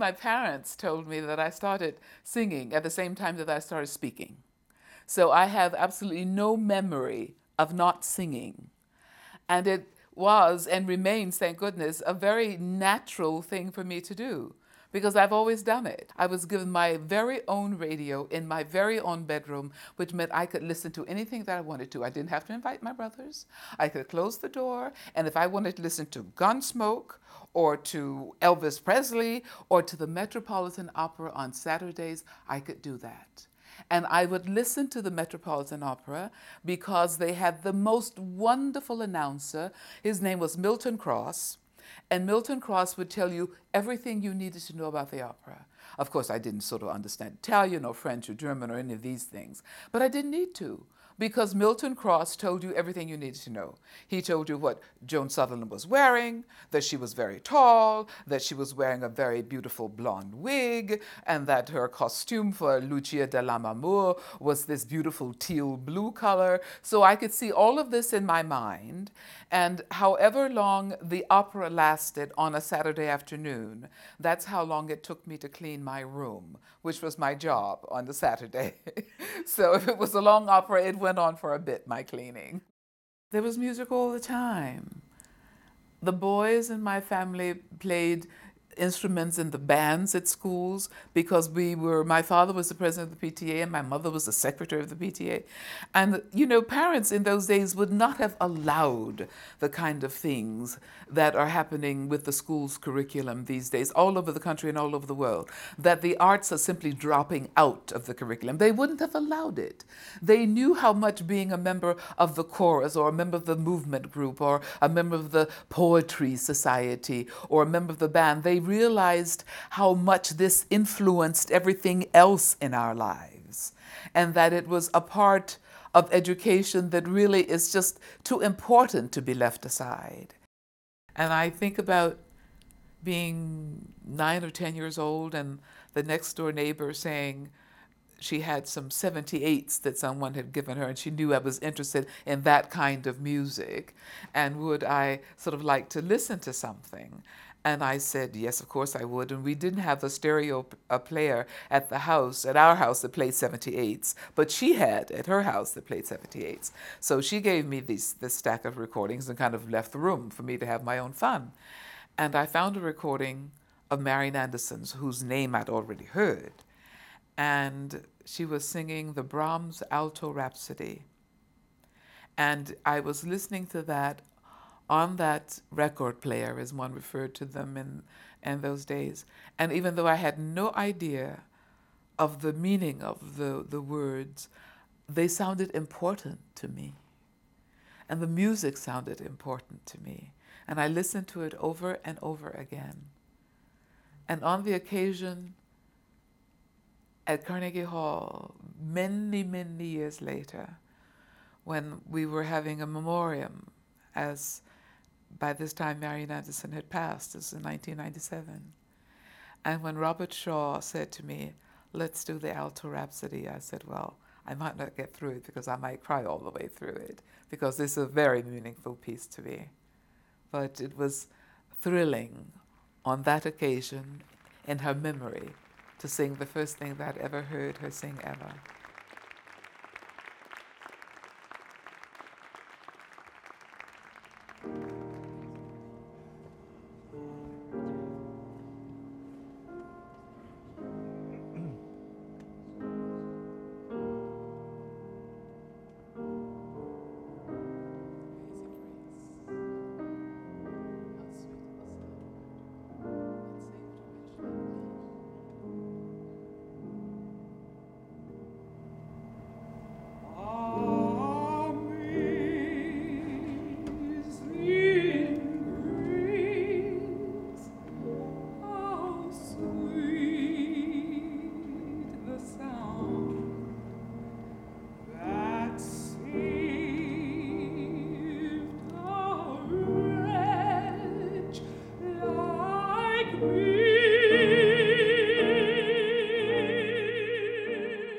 My parents told me that I started singing at the same time that I started speaking. So I have absolutely no memory of not singing. And it was and remains, thank goodness, a very natural thing for me to do because I've always done it. I was given my very own radio in my very own bedroom, which meant I could listen to anything that I wanted to. I didn't have to invite my brothers. I could close the door, and if I wanted to listen to Gunsmoke or to Elvis Presley or to the Metropolitan Opera on Saturdays, I could do that. And I would listen to the Metropolitan Opera because they had the most wonderful announcer. His name was Milton Cross. And Milton Cross would tell you everything you needed to know about the opera. Of course, I didn't sort of understand Italian or French or German or any of these things, but I didn't need to because Milton Cross told you everything you needed to know. He told you what Joan Sutherland was wearing, that she was very tall, that she was wearing a very beautiful blonde wig, and that her costume for Lucia de Lammermoor was this beautiful teal blue color. So I could see all of this in my mind. And however long the opera lasted on a Saturday afternoon, that's how long it took me to clean my room, which was my job on the Saturday. so if it was a long opera, it went on for a bit, my cleaning. There was music all the time. The boys in my family played instruments in the bands at schools because we were, my father was the president of the PTA and my mother was the secretary of the PTA. And, you know, parents in those days would not have allowed the kind of things that are happening with the school's curriculum these days, all over the country and all over the world, that the arts are simply dropping out of the curriculum. They wouldn't have allowed it. They knew how much being a member of the chorus or a member of the movement group or a member of the poetry society or a member of the band, they realized how much this influenced everything else in our lives and that it was a part of education that really is just too important to be left aside. And I think about being nine or 10 years old and the next door neighbor saying, she had some 78s that someone had given her, and she knew I was interested in that kind of music. And would I sort of like to listen to something? And I said, yes, of course I would. And we didn't have a stereo a player at the house, at our house, that played 78s, but she had at her house that played 78s. So she gave me these, this stack of recordings and kind of left the room for me to have my own fun. And I found a recording of Marian Anderson's, whose name I'd already heard. And she was singing the Brahms Alto Rhapsody. And I was listening to that on that record player, as one referred to them in, in those days. And even though I had no idea of the meaning of the, the words, they sounded important to me. And the music sounded important to me. And I listened to it over and over again. And on the occasion at Carnegie Hall, many, many years later, when we were having a memoriam as by this time Marian Anderson had passed. This was in 1997. And when Robert Shaw said to me, let's do the Alto Rhapsody, I said, well, I might not get through it because I might cry all the way through it because this is a very meaningful piece to me. But it was thrilling on that occasion in her memory to sing the first thing that I'd ever heard her sing ever.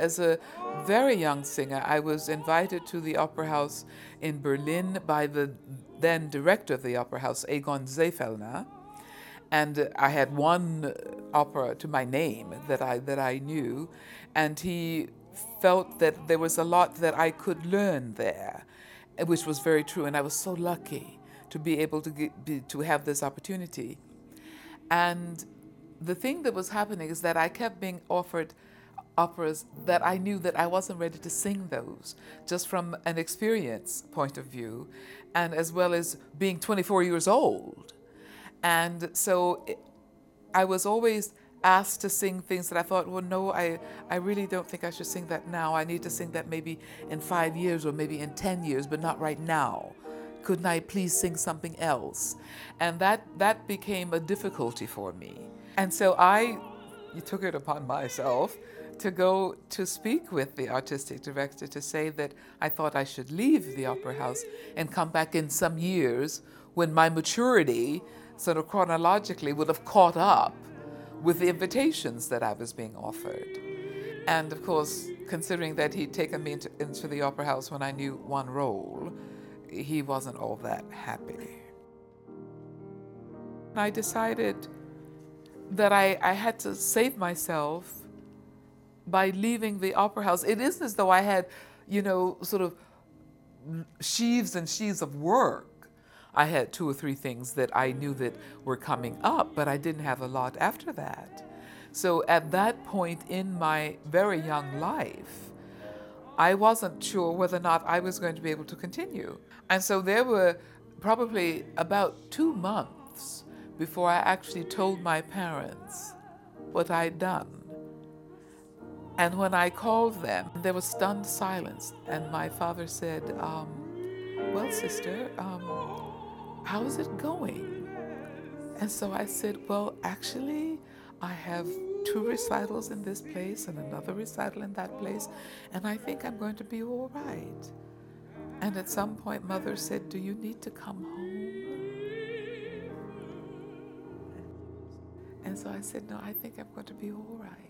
As a very young singer, I was invited to the Opera House in Berlin by the then director of the Opera House, Egon Seefehlner. and I had one opera to my name that I that I knew, and he felt that there was a lot that I could learn there, which was very true, and I was so lucky to be able to get, be, to have this opportunity. And the thing that was happening is that I kept being offered operas that I knew that I wasn't ready to sing those, just from an experience point of view, and as well as being 24 years old. And so I was always asked to sing things that I thought, well, no, I, I really don't think I should sing that now. I need to sing that maybe in five years or maybe in 10 years, but not right now. Couldn't I please sing something else? And that, that became a difficulty for me. And so I took it upon myself to go to speak with the artistic director to say that I thought I should leave the opera house and come back in some years when my maturity, sort of chronologically, would have caught up with the invitations that I was being offered. And of course, considering that he'd taken me into, into the opera house when I knew one role, he wasn't all that happy. I decided that I, I had to save myself by leaving the opera house. It isn't as though I had, you know, sort of sheaves and sheaves of work. I had two or three things that I knew that were coming up, but I didn't have a lot after that. So at that point in my very young life, I wasn't sure whether or not I was going to be able to continue. And so there were probably about two months before I actually told my parents what I'd done. And when I called them, there was stunned silence. And my father said, um, Well, sister, um, how's it going? And so I said, Well, actually, I have two recitals in this place and another recital in that place, and I think I'm going to be all right. And at some point, mother said, Do you need to come home? And so I said, No, I think I'm going to be all right.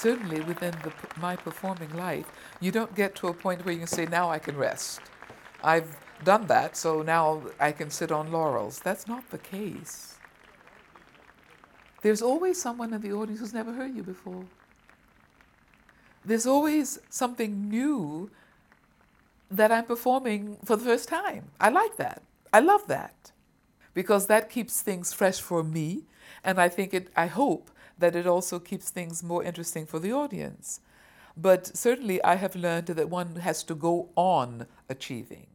Certainly within the, my performing life, you don't get to a point where you can say, now I can rest. I've done that, so now I can sit on laurels. That's not the case. There's always someone in the audience who's never heard you before. There's always something new that I'm performing for the first time. I like that. I love that because that keeps things fresh for me, and I think it. I hope that it also keeps things more interesting for the audience. But certainly, I have learned that one has to go on achieving.